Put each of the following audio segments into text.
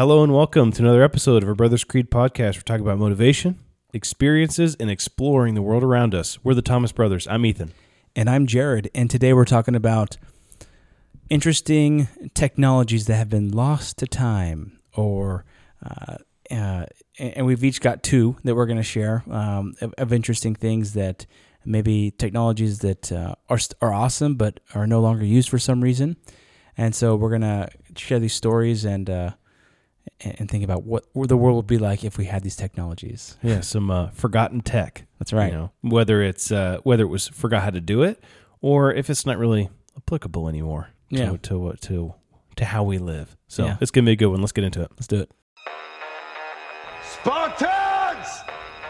Hello and welcome to another episode of our Brothers Creed podcast. We're talking about motivation, experiences, and exploring the world around us. We're the Thomas Brothers. I'm Ethan. And I'm Jared. And today we're talking about interesting technologies that have been lost to time, or uh, uh, and we've each got two that we're going to share um, of, of, interesting things that maybe technologies that uh, are are awesome but are no longer used for some reason. And so we're going to share these stories and uh, and think about what the world would be like if we had these technologies. Yeah, some uh, forgotten tech. That's right. You know, whether it's uh, whether it was forgot how to do it, or if it's not really applicable anymore. To, yeah. To to to how we live. So yeah. it's gonna be a good one. Let's get into it. Let's do it. Spartans,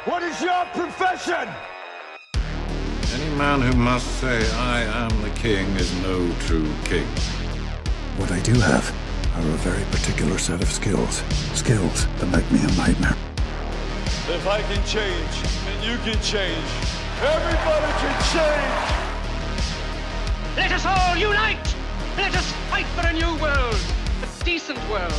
what is your profession? Any man who must say I am the king is no true king. What I do have are a very particular set of skills. Skills that make me a nightmare. If I can change, and you can change, everybody can change! Let us all unite! Let us fight for a new world, a decent world.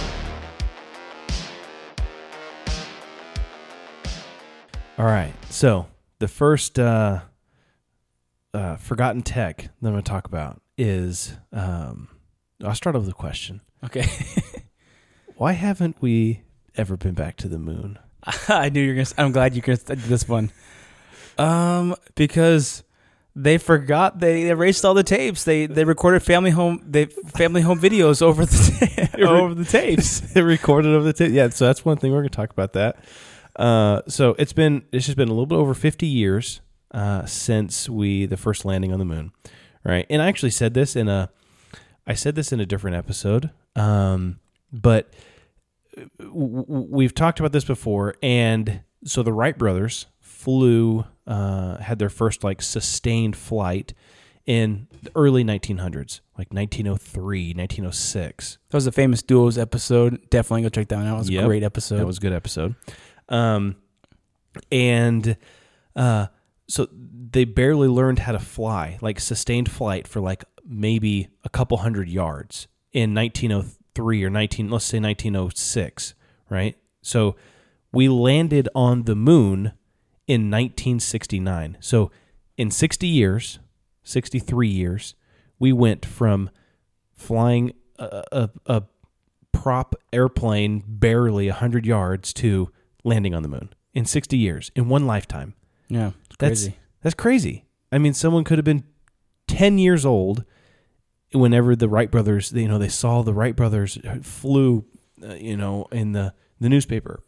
All right. So the first uh, uh, forgotten tech that I'm going to talk about is um, I'll start off with a question. Okay. Why haven't we ever been back to the moon? I knew you're gonna. I'm glad you could this one. Um, because they forgot they erased all the tapes. They they recorded family home they family home videos over the over the tapes. they recorded over the tape. Yeah, so that's one thing we're gonna talk about that. Uh, so it's been it's just been a little bit over 50 years uh, since we the first landing on the moon, right? And I actually said this in a I said this in a different episode, um, but w- we've talked about this before. And so the Wright brothers flew, uh, had their first like sustained flight in the early 1900s, like 1903, 1906. That was a famous duos episode. Definitely go check that one out. It was Yep. a great episode. That was a good episode. Um, and uh, so they barely learned how to fly, like sustained flight for like maybe a couple hundred yards in 1903 or 19, let's say 1906, right? So we landed on the moon in 1969. So in 60 years, 63 years, we went from flying a, a, a prop airplane barely 100 yards to landing on the moon in 60 years in one lifetime. yeah, That's crazy. that's crazy. I mean, someone could have been 10 years old whenever the Wright brothers, you know, they saw the Wright brothers flew, uh, you know, in the the newspaper.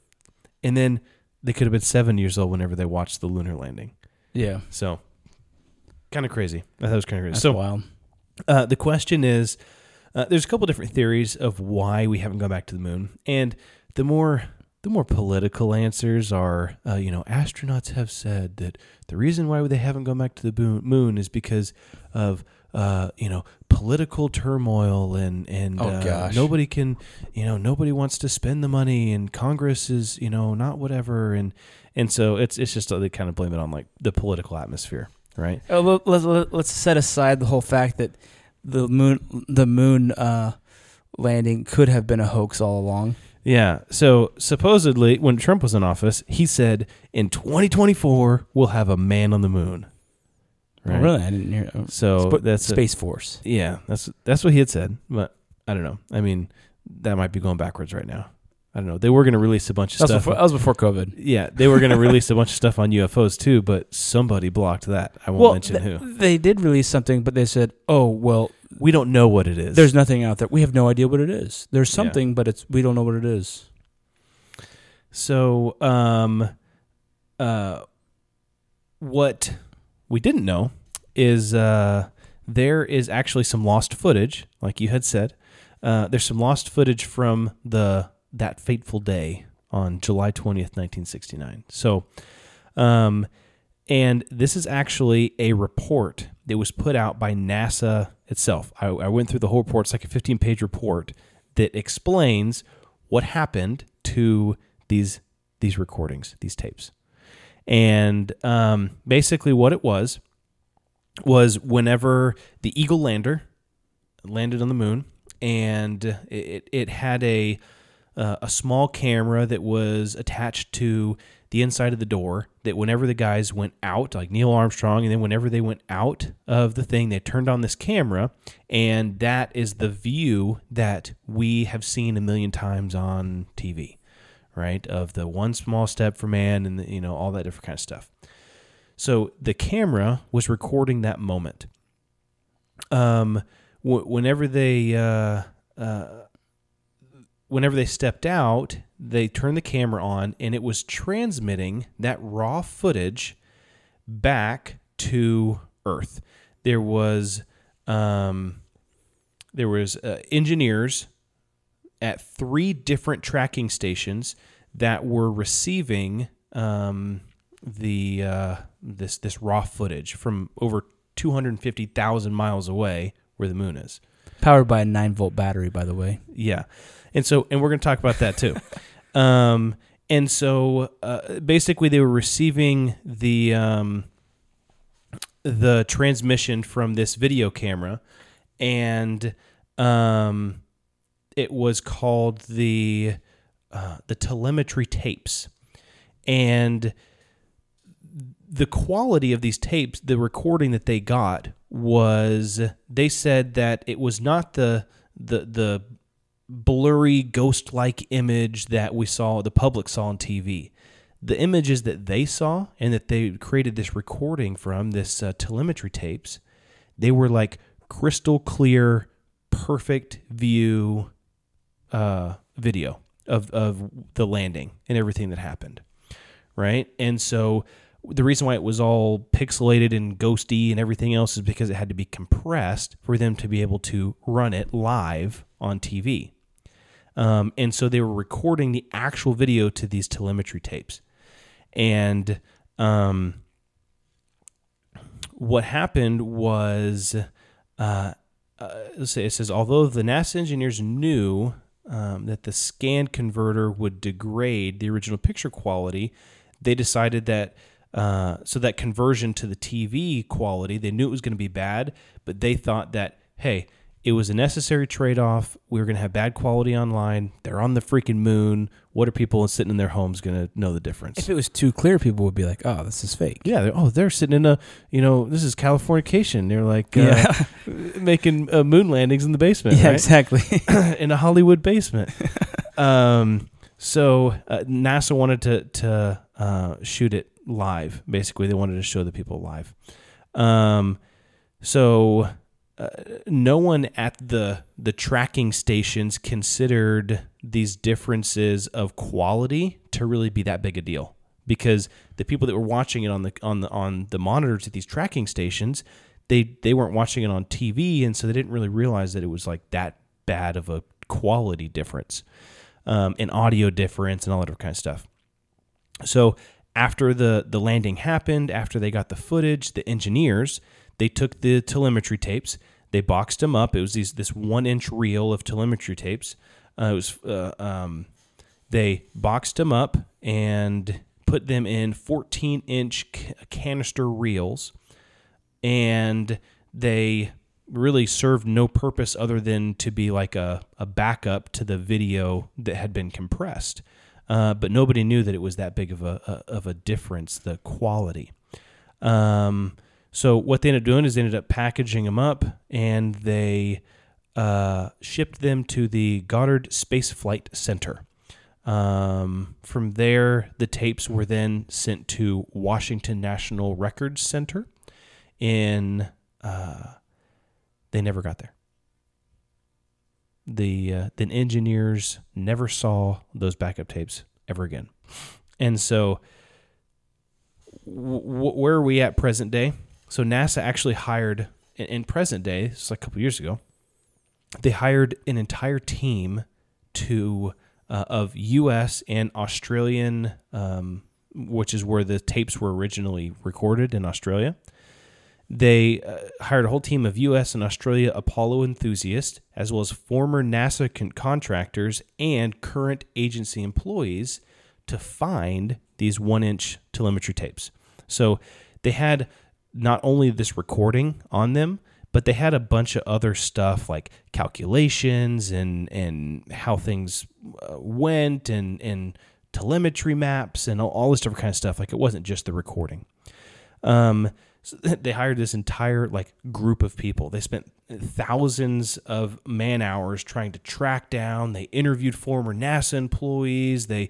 And then they could have been 7 years old whenever they watched the lunar landing. Yeah, So kind of crazy. I thought it was kind of crazy. that's so wild. uh, the question is, uh, there's a couple different theories of why we haven't gone back to the moon, and the more the more political answers are, uh, you know, astronauts have said that the reason why they haven't gone back to the moon, moon is because of uh, you know political turmoil and and Oh, uh, nobody can you know nobody wants to spend the money and Congress is you know not whatever and and so it's it's just they kind of blame it on like the political atmosphere, right? Oh, let- let's let- let's set aside the whole fact that the moon the moon uh, landing could have been a hoax all along. Yeah. So supposedly, when Trump was in office, he said in 2024 we'll have a man on the moon. Oh, really, I didn't hear. uh, So Sp- that's a- Space Force. yeah, that's that's what he had said. But I don't know. I mean, that might be going backwards right now. I don't know. They were going to release a bunch of That stuff. before, that was before COVID. yeah, they were going to release a bunch of stuff on UFOs too, but somebody blocked that. I won't mention th- who. they did release something, but they said, "Oh, well, We don't know what it is. there's nothing out there. We have no idea what it is. There's Yeah. something, but it's we don't know what it is." So, um, uh, what we didn't know is uh, there is actually some lost footage, like you had said. Uh, there's some lost footage from the that fateful day on July 20th, 1969. So, um, and this is actually a report that was put out by NASA itself. I, I went through the whole report. It's like a 15 page report that explains what happened to these these recordings, these tapes. And um, basically, what it was was whenever the Eagle lander landed on the moon, and it, it had a uh, a small camera that was attached to the inside of the door. That whenever the guys went out, like Neil Armstrong, and then whenever they went out of the thing, they turned on this camera, and that is the view that we have seen a million times on TV, right? Of the one small step for man, and the, you know all that different kind of stuff. So the camera was recording that moment. Um, w- whenever they uh, uh, whenever they stepped out, they turned the camera on, and it was transmitting that raw footage back to Earth. There was um, there was uh, engineers at three different tracking stations that were receiving um, the uh, this this raw footage from over 250,000 miles away where the moon is. Powered by a nine volt battery, by the way. Yeah, and so and we're going to talk about that too. um, and so uh, basically, they were receiving the um, the transmission from this video camera, and um, it was called the uh, the telemetry tapes, and the quality of these tapes, the recording that they got was they said that it was not the the the blurry ghost like image that we saw the public saw on TV. The images that they saw and that they created this recording from this uh, telemetry tapes, they were like crystal clear, perfect view uh, video of of the landing and everything that happened, right? And so the reason why it was all pixelated and ghosty and everything else is because it had to be compressed for them to be able to run it live on TV. Um, and so they were recording the actual video to these telemetry tapes. And um, what happened was, uh, uh, let's say it says, although the NASA engineers knew um, that the scan converter would degrade the original picture quality, they decided that uh, so that conversion to the TV quality, they knew it was going to be bad, but they thought that hey, it was a necessary trade off. We were going to have bad quality online. They're on the freaking moon. What are people sitting in their homes going to know the difference? If it was too clear, people would be like, "Oh, this is fake." Yeah, they're, oh, they're sitting in a, you know, this is Californication. They're like, uh, Yeah. making uh, moon landings in the basement, Yeah, right? exactly. in a Hollywood basement. um, so uh, NASA wanted to to uh, shoot it live. Basically, they wanted to show the people live. Um, so uh, no one at the the tracking stations considered these differences of quality to really be that big a deal because the people that were watching it on the on the on the monitors at these tracking stations they they weren't watching it on TV and so they didn't really realize that it was like that bad of a quality difference um, and audio difference and all that kind of stuff so after the the landing happened, after they got the footage, the engineers they took the telemetry tapes, they boxed them up. It was these this one inch reel of telemetry tapes. Uh, it was uh, um, they boxed them up and put them in 14 inch ca- canister reels, and they really served no purpose other than to be like a, a backup to the video that had been compressed uh, but nobody knew that it was that big of a, a of a difference, the quality. Um, so what they ended up doing is they ended up packaging them up and they uh, shipped them to the Goddard Space Flight Center. Um, from there, the tapes were then sent to Washington National Records Center. In uh, they never got there the uh, the engineers never saw those backup tapes ever again. And so, w- where are we at present day? So NASA actually hired in, in present day, it's like a couple years ago, they hired an entire team to uh, of U.S. and Australian, um, which is where the tapes were originally recorded in Australia. They uh, hired a whole team of U.S. and Australia Apollo enthusiasts, as well as former NASA con- contractors and current agency employees, to find these one-inch telemetry tapes. So they had not only this recording on them, but they had a bunch of other stuff like calculations and and how things uh, went and and telemetry maps and all, all this different kind of stuff. Like it wasn't just the recording. Um, so they hired this entire like group of people. They spent thousands of man hours trying to track down. They interviewed former NASA employees. They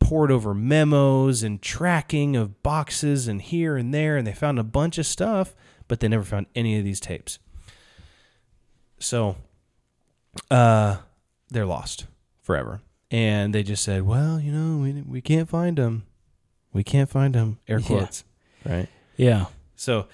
poured over memos and tracking of boxes and here and there, and they found a bunch of stuff, but they never found any of these tapes. So, uh, they're lost forever, and they just said, "Well, you know, we we can't find them. We can't find them." Air Yeah. quotes, right? Yeah. So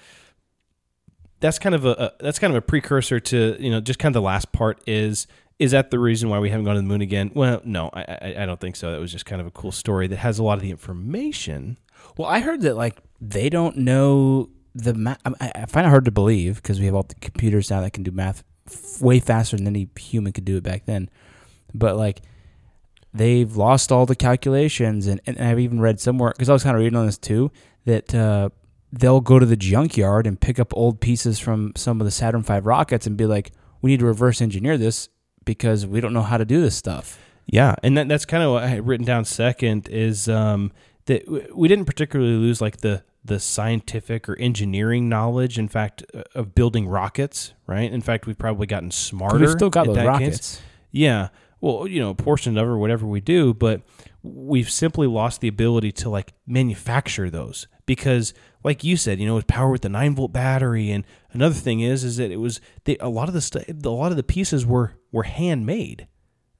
that's kind of a, a that's kind of a precursor to you know just kind of the last part is is that the reason why we haven't gone to the moon again? Well, no, I I, I don't think so. That was just kind of a cool story that has a lot of the information. Well, I heard that like they don't know the math. I, I find it hard to believe because we have all the computers now that can do math f- way faster than any human could do it back then. But like they've lost all the calculations, and, and I've even read somewhere because I was kind of reading on this too that uh, they'll go to the junkyard and pick up old pieces from some of the Saturn V rockets and be like, "We need to reverse engineer this because we don't know how to do this stuff." Yeah, and that, that's kind of what I had written down second is um, that we didn't particularly lose like the the scientific or engineering knowledge. In fact, uh, of building rockets, right? In fact, we've probably gotten smarter. We've still got those that case. rockets. Yeah. Well, you know, a portion of or whatever we do, but we've simply lost the ability to like manufacture those because, like you said, you know, it's power with the nine volt battery. And another thing is, is that it was they, a lot of the stuff, a lot of the pieces were were handmade.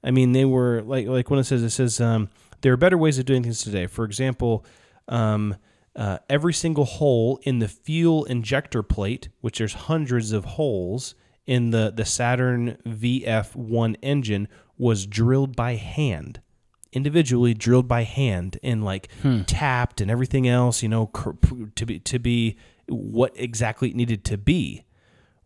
I mean, they were like like when it says it says um, there are better ways of doing things today. For example, um, uh, every single hole in the fuel injector plate, which there's hundreds of holes in the the Saturn V F-1 engine, was drilled by hand, individually drilled by hand and like hmm. tapped and everything else. You know, cr- to be to be what exactly it needed to be.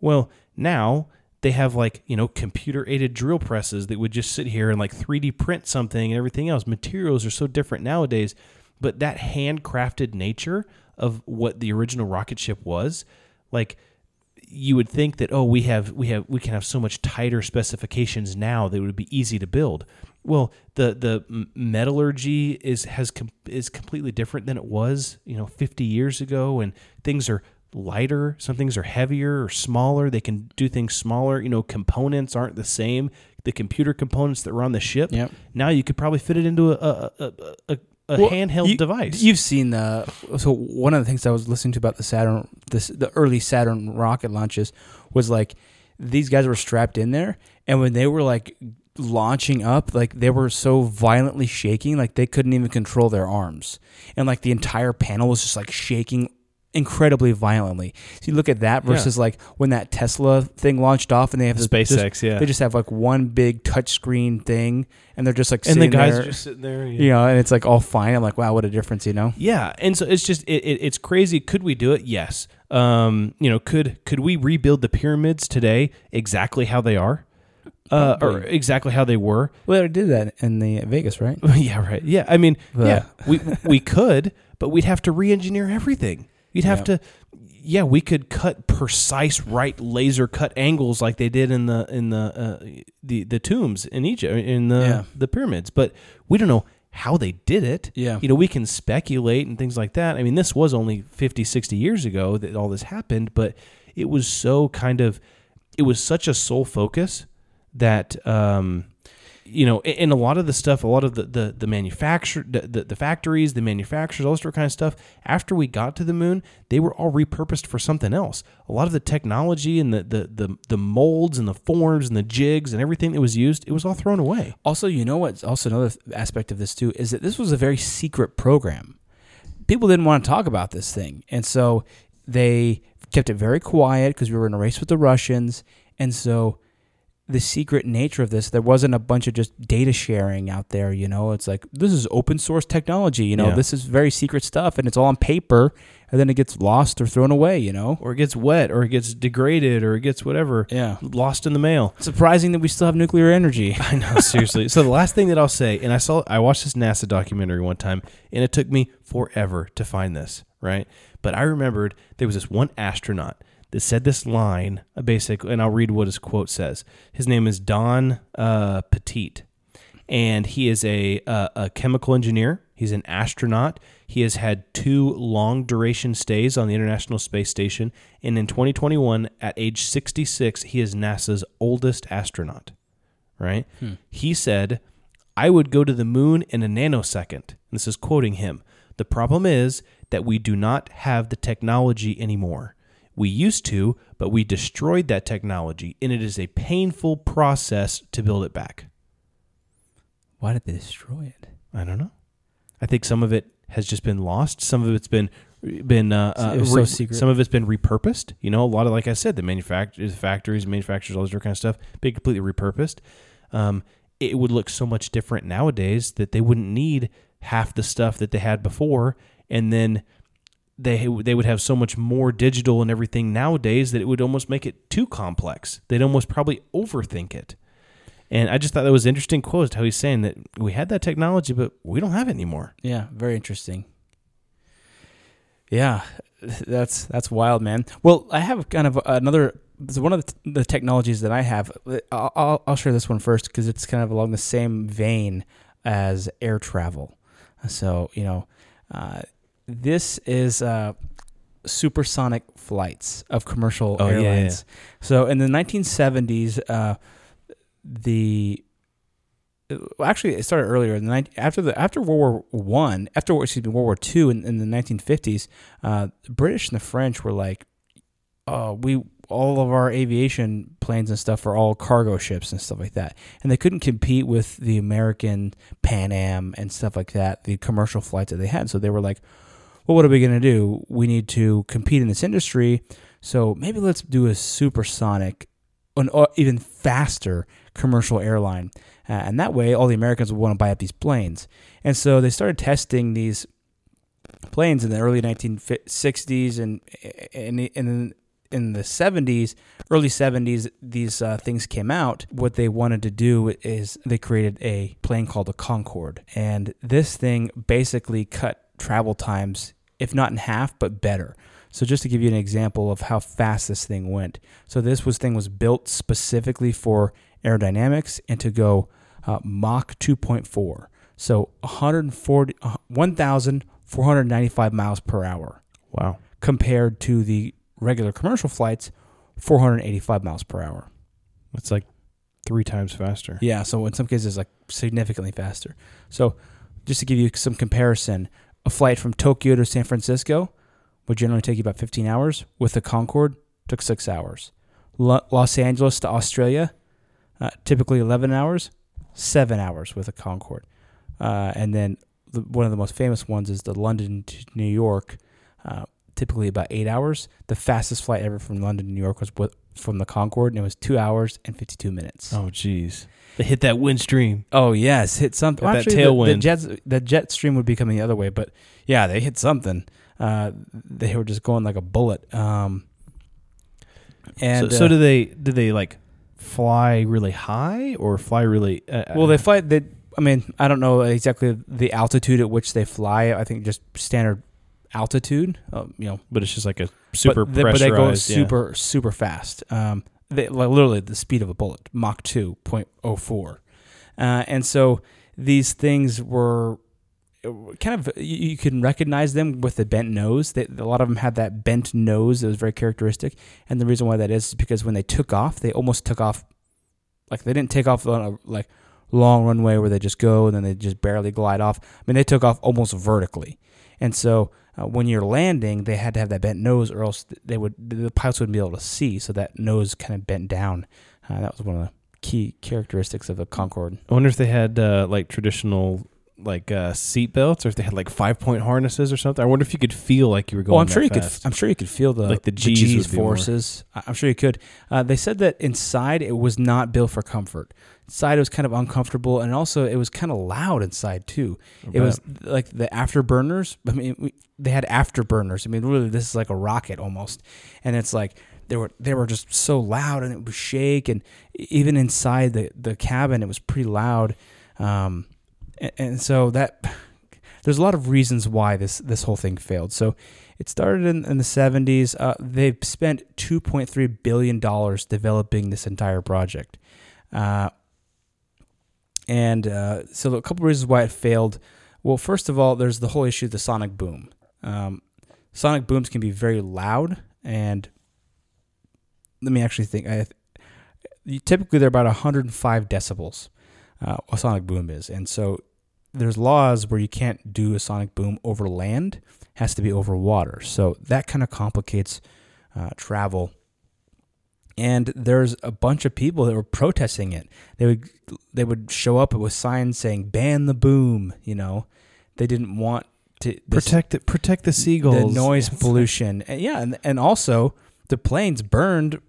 Well, now they have like, you know, computer aided drill presses that would just sit here and like 3D print something and everything else. Materials are so different nowadays, but that handcrafted nature of what the original rocket ship was, like you would think that oh we have we have we can have so much tighter specifications now that it would be easy to build. Well, the the metallurgy is has com- is completely different than it was you know 50 years ago, and things are lighter. Some things are heavier or smaller. They can do things smaller. You know, components aren't the same. The computer components that were on the ship. Yep. Now you could probably fit it into a a, a, a, a Well, handheld you- device. You've seen the so one of the things I was listening to about the Saturn, this the early Saturn rocket launches was like these guys were strapped in there, and when they were like launching up, like they were so violently shaking, like they couldn't even control their arms, and like the entire panel was just like shaking incredibly violently. So you look at that versus like when that Tesla thing launched off, and they have SpaceX, just- yeah. they just have like one big touchscreen thing, and they're just like and the guys there, are just sitting there. you know, and it's like all fine. I'm like, wow, what a difference, you know. Yeah, and so it's just it, it, it's crazy. Could we do it? Yes. Um, you know, could could we rebuild the pyramids today exactly how they are, uh, or exactly how they were? Well, they did that in the Vegas, right? yeah, right. Yeah, I mean, The- yeah, we we could, but we'd have to re-engineer everything. You'd have Yeah. to, yeah, we could cut precise right laser cut angles like they did in the in the uh, the the tombs in Egypt in the Yeah. the pyramids, but we don't know how they did it. Yeah. you know, we can speculate and things like that. I mean, this was only 50, 60 years ago that all this happened, but it was so kind of, it was such a sole focus that, um, you know, and a lot of the stuff, a lot of the the, the manufacture, the, the, factories, the manufacturers, all this sort of kind of stuff. After we got to the moon, they were all repurposed for something else. A lot of the technology and the the the, the molds and the forms and the jigs and everything that was used, it was all thrown away. Also, you know what's also another aspect of this too is that this was a very secret program. People didn't want to talk about this thing, and so they kept it very quiet because we were in a race with the Russians, and so the secret nature of this, there wasn't a bunch of just data sharing out there. You know, it's like this is open source technology. You know, Yeah. this is very secret stuff, and it's all on paper, and then it gets lost or thrown away. You know, Or it gets wet, or it gets degraded, or it gets whatever. Yeah. lost in the mail. surprising that we still have nuclear energy. I know, seriously. so the last thing that I'll say, and I saw, I watched this NASA documentary one time, and it took me forever to find this, right? But I remembered there was this one astronaut that said this line, a basic, and I'll read what his quote says. His name is Don uh, Pettit, and he is a, a a chemical engineer. He's an astronaut. He has had two long duration stays on the International Space Station, and in 2021, at age 66, he is NASA's oldest astronaut. Right? He said, "I would go to the moon in a nanosecond." And this is quoting him. The problem is that we do not have the technology anymore. We used to, but we destroyed that technology, and it is a painful process to build it back. Why did they destroy it? I don't know. I think some of it has just been lost. Some of it's been been uh, uh, It so secret. Some of it's been repurposed. You know, a lot of like I said, the manufacturers, factories, manufacturers, all this kind of stuff, been completely repurposed. Um, it would look so much different nowadays that they wouldn't need half the stuff that they had before, and then they they would have so much more digital and everything nowadays that it would almost make it too complex. They'd almost probably overthink it. And I just thought that was interesting quote how he's saying that we had that technology, but we don't have it anymore. Yeah, very interesting. Yeah, that's that's wild, man. Well, I have kind of another. One of the, the technologies that I have, I'll, I'll, I'll share this one first because it's kind of along the same vein as air travel. So you know, uh, this is uh, supersonic flights of commercial Oh, yeah, yeah. So in the 1970s, uh, the well, actually it started earlier. In the 19, after the after World War One, after excuse me World War Two in, in the 1950s, uh, the British and the French were like, "Oh, we all of our aviation planes and stuff are all cargo ships and stuff like that," and they couldn't compete with the American Pan Am and stuff like that, the commercial flights that they had. So they were like, "Well, what are we going to do? We need to compete in this industry." So maybe let's do a supersonic, an even faster commercial airline. Uh, and that way, all the Americans would want to buy up these planes. And so they started testing these planes in the early 1960s and and in in the 70s, early 70s, these uh, things came out. What they wanted to do is they created a plane called the Concorde, and this thing basically cut travel times, if not in half, but better. So just to give you an example of how fast this thing went. So this was thing was built specifically for aerodynamics and to go uh, Mach 2.4. So 140 uh, 1495 miles per hour Wow. compared to the regular commercial flights 485 miles per hour. That's like three times faster. Yeah, so in some cases like significantly faster. So just to give you some comparison, a flight from Tokyo to San Francisco would generally take you about 15 hours. With the Concorde, took six hours. Lo- Los Angeles to Australia, uh, typically 11 hours, seven hours with a Concorde. Uh, and then the, one of the most famous ones is the London to New York, uh, typically about eight hours. The fastest flight ever from London to New York was with, from the Concorde, and it was two hours and 52 minutes. Oh, jeez. They hit that wind stream. Oh yes, hit something. Got that Actually, the- The, jets, the jet stream would be coming the other way, but yeah, they hit something. Uh, they were just going like a bullet. Um, and so, so uh, do they? Do they like fly really high or fly really? Uh, well, they fly. They, I mean, I don't know exactly the altitude at which they fly. I think just standard altitude. Uh, you know, but it's just like a super but, they, but they go yeah. super super fast. Um, they, like literally the speed of a bullet, Mach two point oh four, uh, and so these things were uh, kind of you, you can recognize them with the bent nose. They, a lot of them had that bent nose that was very characteristic, and the reason why that is is because when they took off, they almost took off like they didn't take off on a like long runway where they just go and then they just barely glide off. I mean, they took off almost vertically, and so uh, when you're landing, they had to have that bent nose, or else they would the pilots wouldn't be able to see. So that nose kind of bent down. Uh, that was one of the key characteristics of the Concorde. I wonder if they had uh, like traditional like uh, seat belts, or if they had like five point harnesses or something. I wonder if you could feel like you were going. Well, I'm sure you fast. could. I'm sure you could feel the Like the G's G's be more- forces. I- I'm sure you could. Uh, they said that inside it was not built for comfort. Inside it was kind of uncomfortable, and also it was kind of loud inside too. It was like the afterburners. I mean, we, they had afterburners. I mean, really, this is like a rocket almost, and it's like they were they were just so loud, and it would shake, and even inside the the cabin, it was pretty loud. Um, and, and so that there's a lot of reasons why this this whole thing failed. So it started in, in the 70s. Uh, they've spent 2.3 billion dollars developing this entire project, uh, and uh, so a couple reasons why it failed. Well, first of all, there's the whole issue of the sonic boom. Um, sonic booms can be very loud, and let me actually think. I, typically, they're about 105 decibels. Uh, a sonic boom is, and so there's laws where you can't do a sonic boom over land; it has to be over water. So that kind of complicates uh, travel. And there's a bunch of people that were protesting it. They would they would show up with signs saying "ban the boom." You know, they didn't want to this- Protect it. Protect the seagulls. the noise Yes. pollution. And yeah, and, and also the planes burned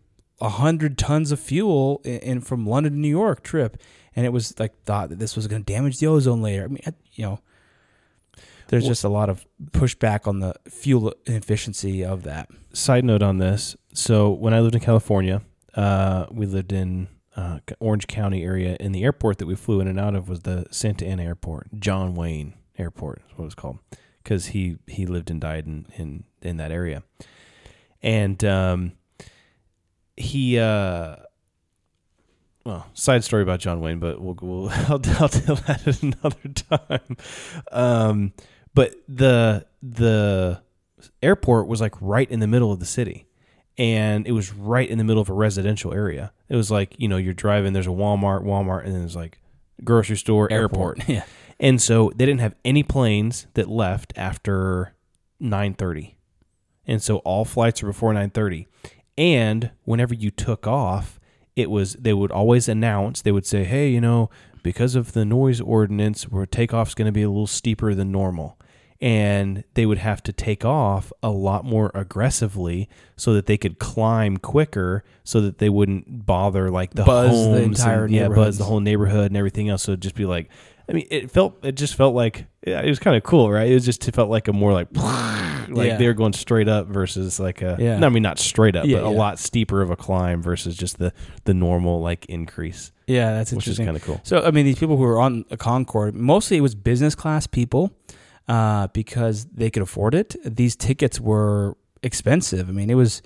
a hundred tons of fuel in, in from London to New York trip, and it was like thought that this was going to damage the ozone layer. I mean, you know, there's Well- just a lot of pushback on the fuel efficiency of that. Side note on this. So when I lived in California, uh, we lived in uh, Orange County area, and the airport that we flew in and out of was the Santa Ana Airport, John Wayne Airport, is what it was called, because he he lived and died in in in that area, and um, he uh. Well, side story about John Wayne, but we'll, we'll I'll, I'll tell that at another time. Um, but the the airport was like right in the middle of the city and it was right in the middle of a residential area. It was like you know you're driving there's a walmart walmart and then there's like grocery store airport, yeah. and so they didn't have any planes that left after 9:30 and so all flights are before 9:30 and whenever you took off it was they would always announce they would say hey you know because of the noise ordinance where takeoff's going to be a little steeper than normal and they would have to take off a lot more aggressively so that they could climb quicker so that they wouldn't bother like the Buzz the homes entire and, yeah buzz the whole neighborhood and everything else so it'd just be like i mean it felt it just felt like yeah, it was kind of cool right it was just it felt like a more like like Yeah. they were going straight up versus like a Yeah. no, i mean not straight up Yeah, but a lot steeper of a climb versus just the the normal like increase Yeah, that's interesting. which is kind of cool So I mean, these people who were on a Concorde, mostly it was business class people, uh, because they could afford it. These tickets were expensive. I mean, it was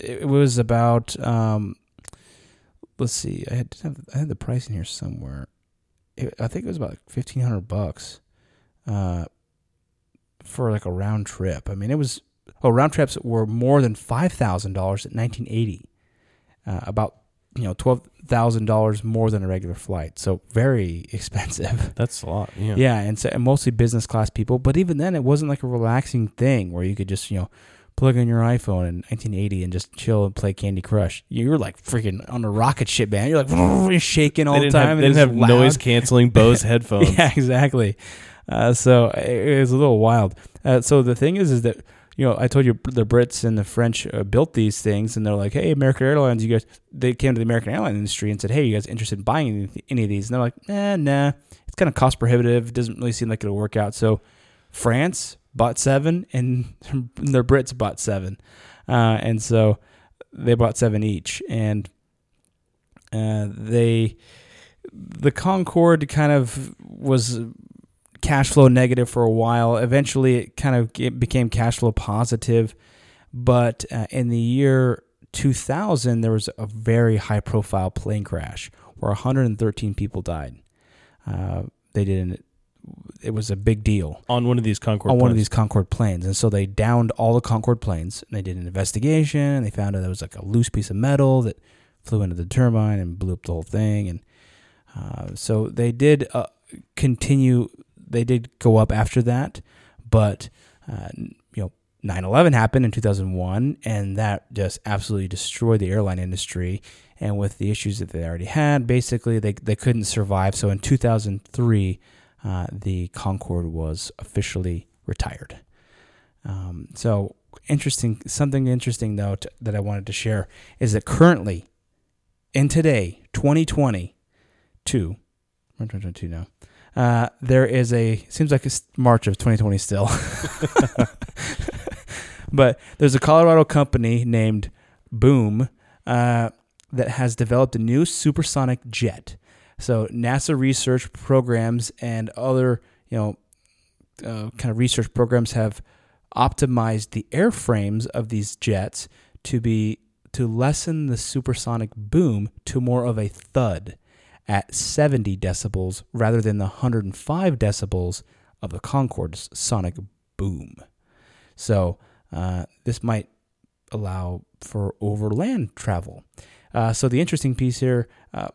it was about um, let's see, I had I had the price in here somewhere. It, I think it was about fifteen hundred bucks, uh, for like a round trip. I mean, it was oh round trips were more than five thousand dollars in nineteen eighty. Uh, about you know twelve thousand dollars more than a regular flight, so very expensive. that's a lot yeah Yeah, and so and mostly business class people. But even then, it wasn't like a relaxing thing where you could just you know plug in your iPhone in 1980 and just chill and play Candy Crush. You were like freaking on a rocket ship, man. You're like you're shaking all the time. have, and they didn't have loud. noise canceling bose headphones Yeah, exactly. Uh, so it, it was a little wild. Uh, so the thing is, is that you know I told you the Brits and the French uh, built these things, and they're like, "Hey, American Airlines, you guys." They came to the American airline industry and said, "Hey, you guys interested in buying any, any of these?" And they're like, "Nah, nah. It's kind of cost prohibitive. It doesn't really seem like it'll work out." So France bought seven, and the Brits bought seven, uh, and so they bought seven each, and uh, they the Concorde kind of was cash flow negative for a while. Eventually, it kind of ge- became cash flow positive. But uh, in the year 2000, there was a very high profile plane crash where 113 people died. Uh, they didn't. It was a big deal on one of these Concorde on one of planes. these Concorde planes. And so they downed all the Concorde planes and they did an investigation and they found out there was like a loose piece of metal that flew into the turbine and blew up the whole thing. And uh, so they did uh, continue, they did go up after that. But, uh, you know, 9 11 happened in 2001 and that just absolutely destroyed the airline industry. And with the issues that they already had, basically they, they couldn't survive. So in 2003, uh, the Concorde was officially retired. Um, so interesting, something interesting though t- that I wanted to share is that currently, in today, 2022, we're 2022 now. Uh, there is a seems like it's March of 2020 still, but there's a Colorado company named Boom uh, that has developed a new supersonic jet. So NASA research programs and other you know, uh, kind of research programs have optimized the airframes of these jets to be to lessen the supersonic boom to more of a thud at 70 decibels rather than the 105 decibels of the Concorde's sonic boom. So uh, this might allow for overland travel. Uh, so the interesting piece here, uh,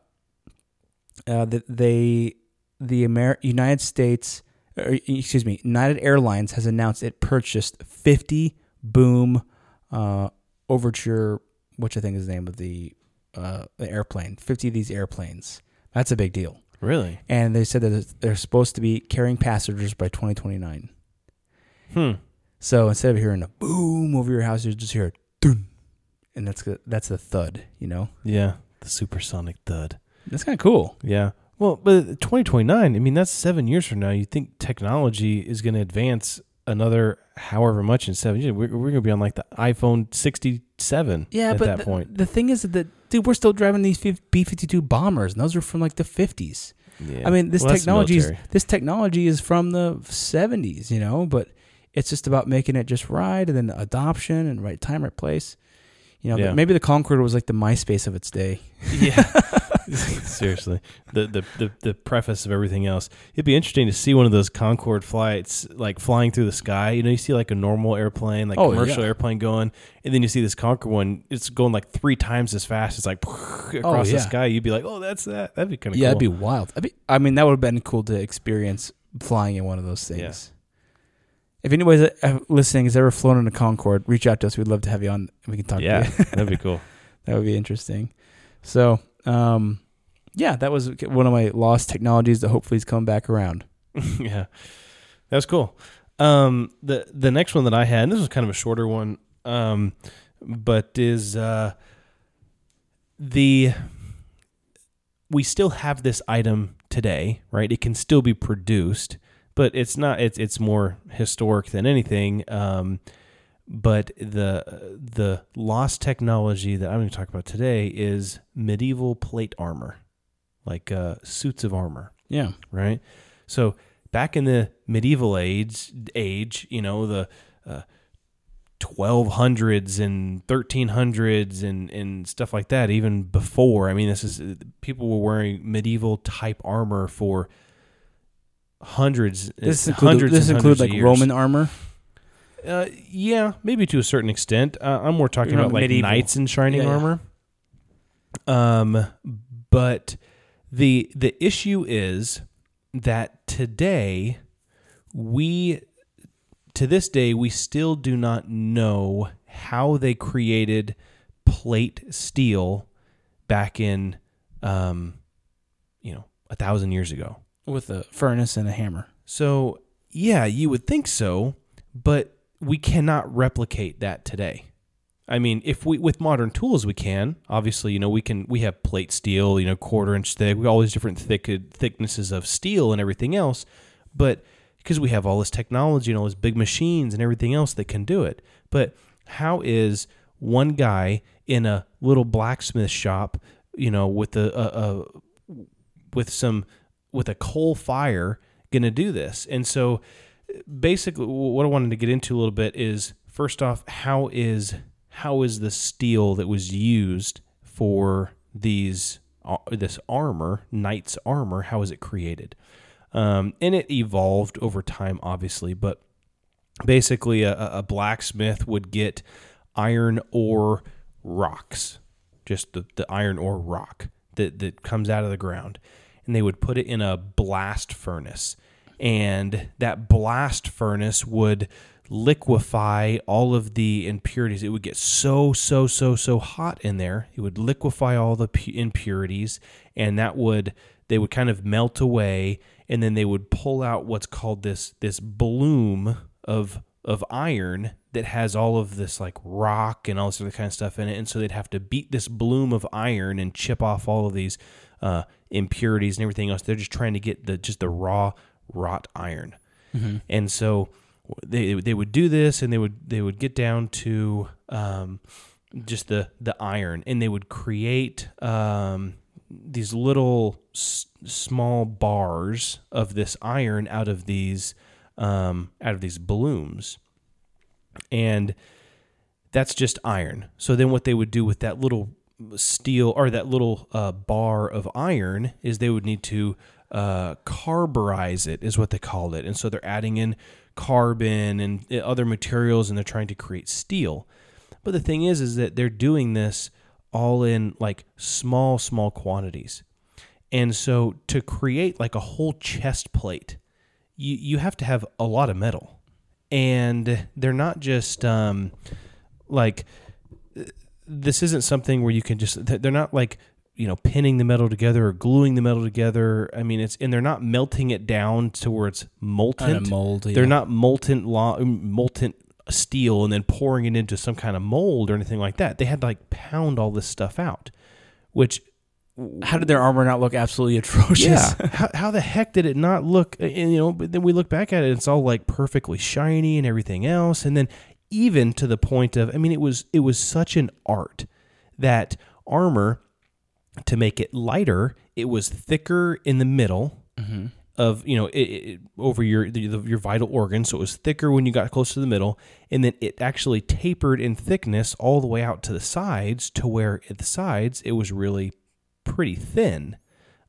uh, that they, the Amer- United States, or, excuse me, United Airlines has announced it purchased 50 boom uh, Overture, which I think is the name of the uh, the airplane. 50 of these airplanes. That's a big deal. Really? And they said that they're supposed to be carrying passengers by 2029. Hmm. So instead of hearing a boom over your house, you just hear a dun, and that's the, that's the thud. You know, Yeah. The supersonic thud. that's kind of cool. Yeah. Well, but 2029, I mean, that's seven years from now. You think technology is going to advance another however much in seven years? We're, we're going to be on like the iPhone 67 Yeah, at but that the, point. the thing is that dude, we're still driving these B fifty two bombers, and those are from like the fifties. Yeah. I mean, this Well, technology is this technology is from the seventies, you know, but it's just about making it just right, and then adoption and right time, right place. You know, Yeah. maybe the Concorde was like the MySpace of its day. Yeah. Seriously. The, the the the preface of everything else. It'd be interesting to see one of those Concorde flights like flying through the sky. You know, you see like a normal airplane, like Oh, commercial yeah. airplane going, and then you see this Concorde one, it's going like three times as fast. It's like across Oh, yeah. the sky. You'd be like, "Oh, that's that." That'd be kind of Yeah, cool. it'd be wild. I mean, I mean, that would have been cool to experience flying in one of those things. Yeah. If anybody's uh, listening has ever flown in a Concorde, reach out to us. We'd love to have you on. We can talk yeah, to you. that'd be cool. that would be interesting. So, um, yeah, that was one of my lost technologies that hopefully is coming back around. yeah, that was cool. Um, the the next one that I had, and this was kind of a shorter one, um, but is uh, the we still have this item today, right? It can still be produced, but it's not. It's it's more historic than anything. Um, but the the lost technology that I'm going to talk about today is medieval plate armor, like uh, suits of armor Yeah. right? So back in the medieval age, age, you know, the uh, 1200s and 1300s and, and stuff like that, even before. I mean, this is people were wearing medieval type armor for hundreds, This include, hundreds this and include hundreds like years. Roman armor. Uh, yeah, maybe to a certain extent. Uh, I'm more talking You're about like medieval. knights in shining Yeah, yeah. armor. Um, but the the issue is that today we to this day we still do not know how they created plate steel back in um you know a thousand years ago with a furnace and a hammer. so, yeah, you would think so, but we cannot replicate that today. I mean, if we with modern tools we can. Obviously, you know, we can we have plate steel, you know, quarter inch thick. We all these different thick thicknesses of steel and everything else, but because we have all this technology and all these big machines and everything else that can do it. But how is one guy in a little blacksmith shop, you know, with a, a, a with some with a coal fire going to do this. And so basically what I wanted to get into a little bit is first off how is how is the steel that was used for these uh, this armor, knight's armor, how is it created? Um, and it evolved over time obviously, but basically a, a blacksmith would get iron ore rocks, just the, the iron ore rock that, that comes out of the ground. And they would put it in a blast furnace. And that blast furnace would liquefy all of the impurities. It would get so, so, so, so hot in there. It would liquefy all the impurities. And that would, they would kind of melt away. And then they would pull out what's called this, this bloom of of iron that has all of this like rock and all this other kind of stuff in it, and so they'd have to beat this bloom of iron and chip off all of these uh, impurities and everything else. They're just trying to get the just the raw wrought iron, and so they they would do this, and they would they would get down to um, just the the iron, and they would create um, these little s- small bars of this iron out of these um, out of these blooms, and that's just iron. So then what they would do with that little steel or that little uh, bar of iron is they would need to uh, carburize it is what they called it. And so they're adding in carbon and uh, other materials and they're trying to create steel. But the thing is is that they're doing this all in like small small quantities. And so to create like a whole chest plate you you have to have a lot of metal. And they're not just um like this isn't something where you can just they're not like you know pinning the metal together or gluing the metal together i mean it's and they're not melting it down to where it's molten mold, they're not molten lo- um, molten steel and then pouring it into some kind of mold or anything like that they had to like pound all this stuff out which How did their armor not look absolutely atrocious? yeah. how, how the heck did it not look? And, you know, but then we look back at it, it's all like perfectly shiny and everything else. And then even to the point of, I mean, it was it was such an art that armor to make it lighter, it was thicker in the middle of you know it, it, over your the, the, your vital organs. So it was thicker when you got close to the middle, and then it actually tapered in thickness all the way out to the sides, to where at the sides it was really pretty thin.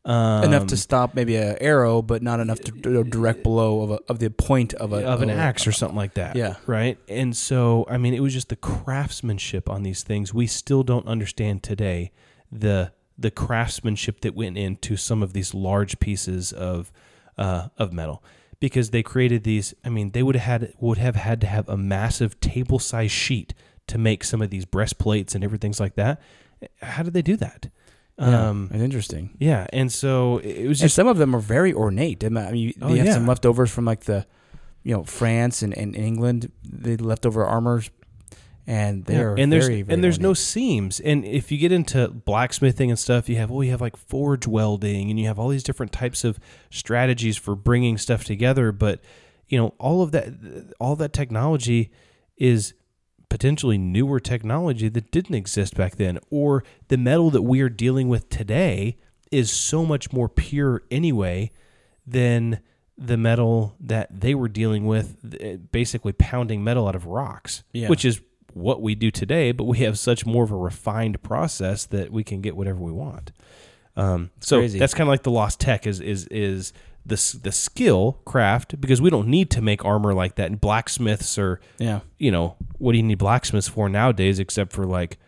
Um, enough to stop maybe a arrow, but not enough to a direct blow of a, of the point of a of an axe or something like that. Yeah. Right. And so, I mean, it was just the craftsmanship on these things. We still don't understand today the the craftsmanship that went into some of these large pieces of uh, of metal because they created these. I mean, they would have had would have had to have a massive table size sheet to make some of these breastplates and everything like that. How did they do that? Yeah, Um, it's interesting. yeah, and so it was And just some of them are very ornate. I mean, you, Oh, they have yeah. some leftovers from like the, you know, France and, and England. They leftover armors, and they Yeah, and there's very, very and there's no seams. And if you get into blacksmithing and stuff, you have well, you have like forge welding, and you have all these different types of strategies for bringing stuff together. But you know, all of that, all that technology is potentially newer technology that didn't exist back then, or the metal that we are dealing with today is so much more pure anyway than the metal that they were dealing with, eh, basically pounding metal out of rocks, Yeah. which is what we do today. But we have such more of a refined process that we can get whatever we want. Um, so crazy. that's kind of like the lost tech is is is the the skill craft because we don't need to make armor like that. And blacksmiths are Yeah. you know, what do you need blacksmiths for nowadays except for like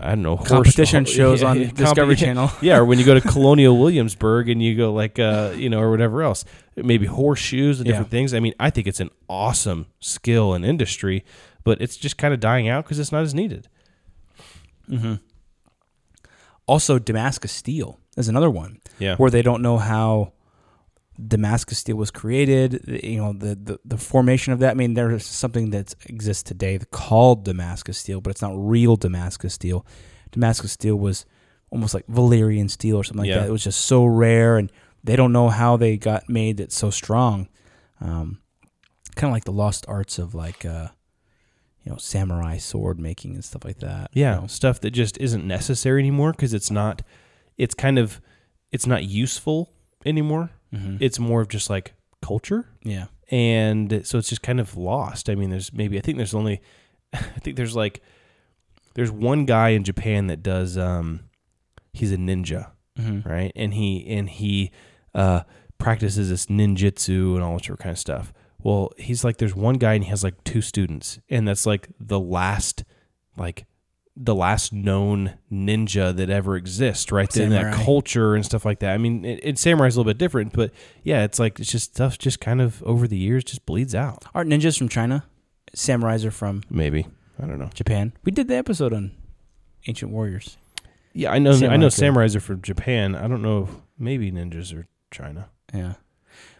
I don't know horse- Competition shows on Discovery compe- Channel. Yeah, or when you go to Colonial Williamsburg and you go like uh, you know, or whatever else. Maybe horseshoes and different Yeah. things. I mean, I think it's an awesome skill and industry, but it's just kind of dying out because it's not as needed. Also, Damascus steel is another one. Yeah. Where they don't know how Damascus steel was created. You know, the, the, the formation of that. I mean, there's something that exists today called Damascus steel, but it's not real Damascus steel. Damascus steel was almost like Valyrian steel or something like Yeah. that. It was just so rare, and they don't know how they got made it so strong. Um, kind of like the lost arts of like, uh, you know, samurai sword making and stuff like that. you Yeah, know. stuff that just isn't necessary anymore because it's not. It's kind of, it's not useful anymore. Mhm. It's more of just like culture. yeah. and so it's just kind of lost. I mean, there's maybe I think there's only I think there's like there's one guy in Japan that does um he's a ninja, Mhm. right? And he and he uh practices this ninjutsu and all that sort of kind of stuff. Well, he's like there's one guy and he has like two students and that's like the last like the last known ninja that ever exists, right? In that culture and stuff like that. I mean, it, it samurai's a little bit different, but yeah, it's like it's just stuff just kind of over the years just bleeds out. Aren't ninjas from China? Samurais are from Maybe I don't know. Japan. We did the episode on ancient warriors. Yeah, I know. I know too. samurais are from Japan. I don't know. if Maybe ninjas are China. Yeah.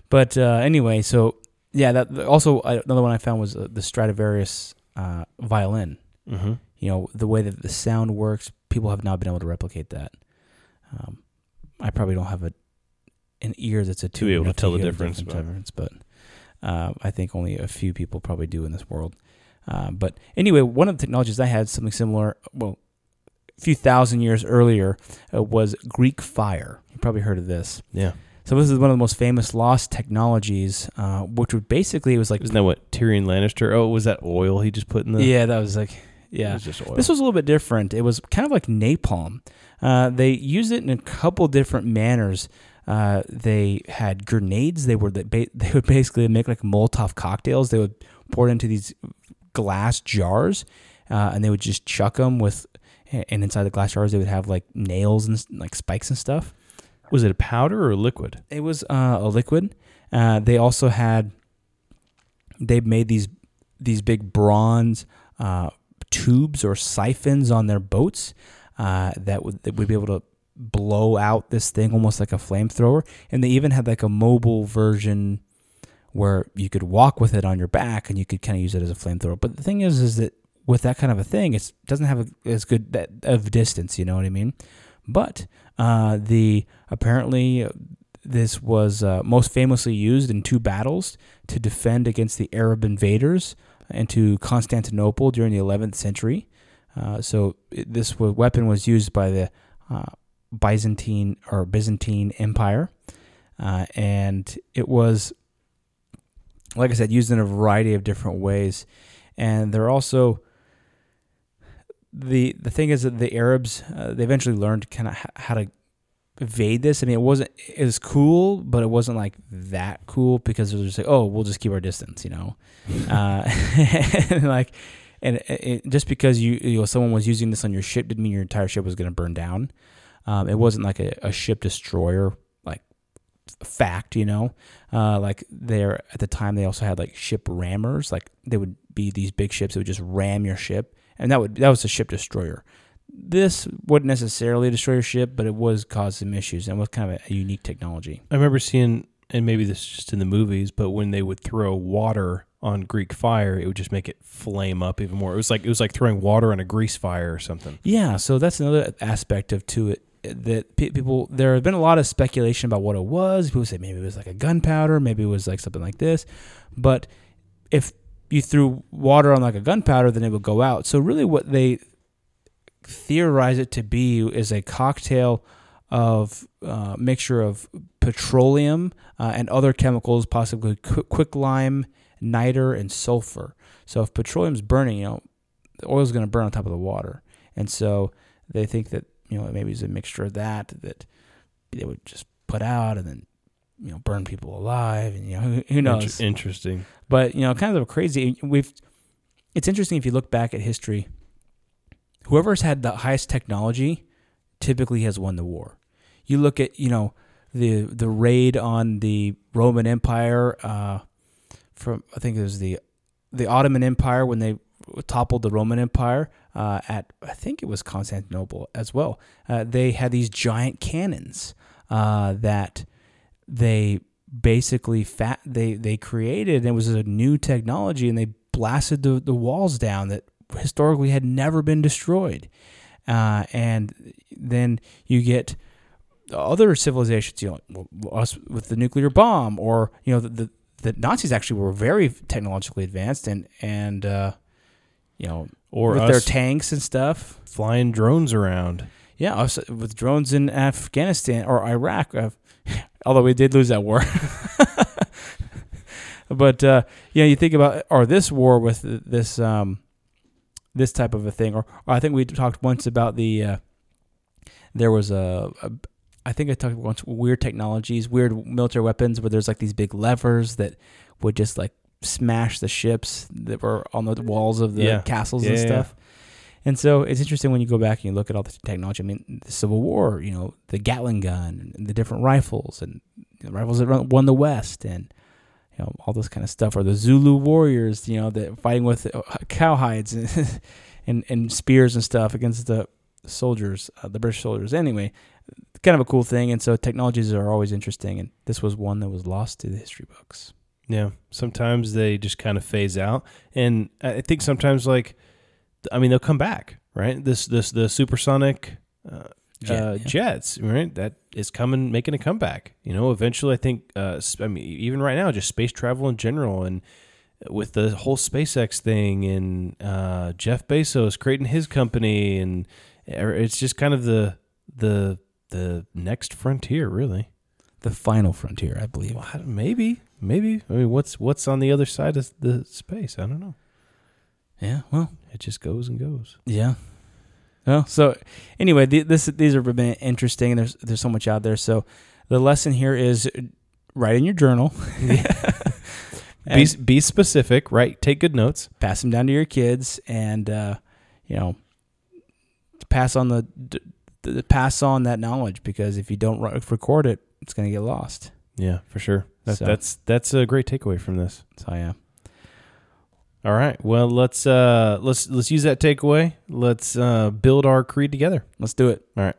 But uh, anyway, so yeah, that also another one I found was uh, the Stradivarius uh, violin. Mm-hmm. You know, the way that the sound works, people have not been able to replicate that. Um, I probably don't have a an ear that's a To be able to tell the difference, but- difference, but uh, I think only a few people probably do in this world. Uh, but anyway, one of the technologies I had something similar. Well, a few thousand years earlier uh, was Greek fire. You probably heard of this. Yeah. So this is one of the most famous lost technologies, uh, which would basically it was like Isn't that what Tyrion Lannister? Oh, was that oil he just put in the? yeah, that was like yeah. was. This was a little bit different. It was kind of like napalm. Uh, they used it in a couple different manners. Uh, they had grenades. They were they would basically make like Molotov cocktails. They would pour it into these glass jars, uh, and they would just chuck them with. And inside the glass jars, they would have like nails and like spikes and stuff. Was it a powder or a liquid? It was uh, a liquid. Uh, they also had they made these these big bronze uh, tubes or siphons on their boats uh, that would that would be able to blow out this thing almost like a flamethrower. And they even had like a mobile version where you could walk with it on your back and you could kind of use it as a flamethrower. But the thing is, is that with that kind of a thing, it doesn't have a, as good that of distance. You know what I mean? But uh, the apparently this was uh, most famously used in two battles to defend against the Arab invaders into Constantinople during the 11th century. Uh, so it, this weapon was used by the uh, Byzantine or Byzantine Empire, uh, and it was, like I said, used in a variety of different ways. And they're also the the thing is that the Arabs uh, they eventually learned kind of h- how to evade this. I mean, it wasn't it was cool, but it wasn't like that cool because it was just like, oh, we'll just keep our distance, you know, uh, and like, and it, it- just because you you know someone was using this on your ship didn't mean your entire ship was going to burn down. Um, it wasn't like a, a ship destroyer like fact, you know, uh, like there at the time they also had like ship rammers, like they would be these big ships that would just ram your ship, and that would that was a ship destroyer this wouldn't necessarily destroy your ship, but it was cause some issues and was kind of a, unique technology. I remember seeing, and maybe this is just in the movies, but when they would throw water on Greek fire, it would just make it flame up even more. It was like it was like throwing water on a grease fire or something. Yeah, so that's another aspect of to it that people there have been a lot of speculation about what it was. People say maybe it was like a gunpowder, maybe it was like something like this, but if you threw water on like a gunpowder, then it would go out. So really, what they theorize it to be is a cocktail of uh, mixture of petroleum uh, and other chemicals, possibly qu- quicklime, niter, and sulfur. So if petroleum's burning, you know, the oil's going to burn on top of the water, and so they think that you know maybe it's a mixture of that that they would just put out and then you know burn people alive, and you know who, who knows. Interesting. But you know, kind of a crazy. We've. It's interesting if you look back at history. Whoever's had the highest technology, typically has won the war. You look at you know the the raid on the Roman Empire uh, from I think it was the the Ottoman Empire when they toppled the Roman Empire uh, at I think it was Constantinople as well. Uh, they had these giant cannons uh, that they basically fat they they created and it was a new technology and they blasted the, the walls down that historically had never been destroyed uh, and then you get other civilizations you know us with the nuclear bomb or you know the, the, the Nazis actually were very technologically advanced and and uh, you know Or with their tanks and stuff flying drones around. yeah, us with drones in Afghanistan or Iraq. Although we did lose that war. but uh, yeah, you think about or this war with this um, this type of a thing, or, or I think we talked once about the uh, there was a, a I think I talked once weird technologies, weird military weapons where there's like these big levers that would just like smash the ships that were on the walls of the Yeah. castles Yeah, and yeah. stuff. And so it's interesting when you go back and you look at all the technology. I mean, the Civil War, you know, the Gatling gun and the different rifles and the rifles that won the West and, you know, all this kind of stuff. Or the Zulu warriors, you know, that fighting with uh, cowhides and, and, and spears and stuff against the soldiers, uh, the British soldiers. Anyway, kind of a cool thing. And so technologies are always interesting. And this was one that was lost to the history books. Yeah, sometimes they just kind of phase out, and I think sometimes like, I mean, they'll come back, right? This this the supersonic uh, Jet, uh, yeah. jets, right? That is coming, making a comeback. You know, eventually, I think. Uh, I mean, even right now, just space travel in general, and with the whole SpaceX thing, and uh, Jeff Bezos creating his company, and It's just kind of the the the next frontier, really. The final frontier, I believe. Well, maybe, maybe. I mean, what's what's on the other side of the space? I don't know. Yeah. Well. It just goes and goes. Yeah. Well, so anyway, th- this these have been interesting. There's there's so much out there. So the lesson here is write in your journal. Be be specific, right? Take good notes. pass them down to your kids, and uh, you know, pass on the, d- pass on that knowledge because if you don't record it, it's gonna get lost. Yeah, for sure. That, So- That's that's a great takeaway from this. So yeah. All right. Well, let's uh let's let's use that takeaway. Let's uh build our creed together. Let's do it. All right.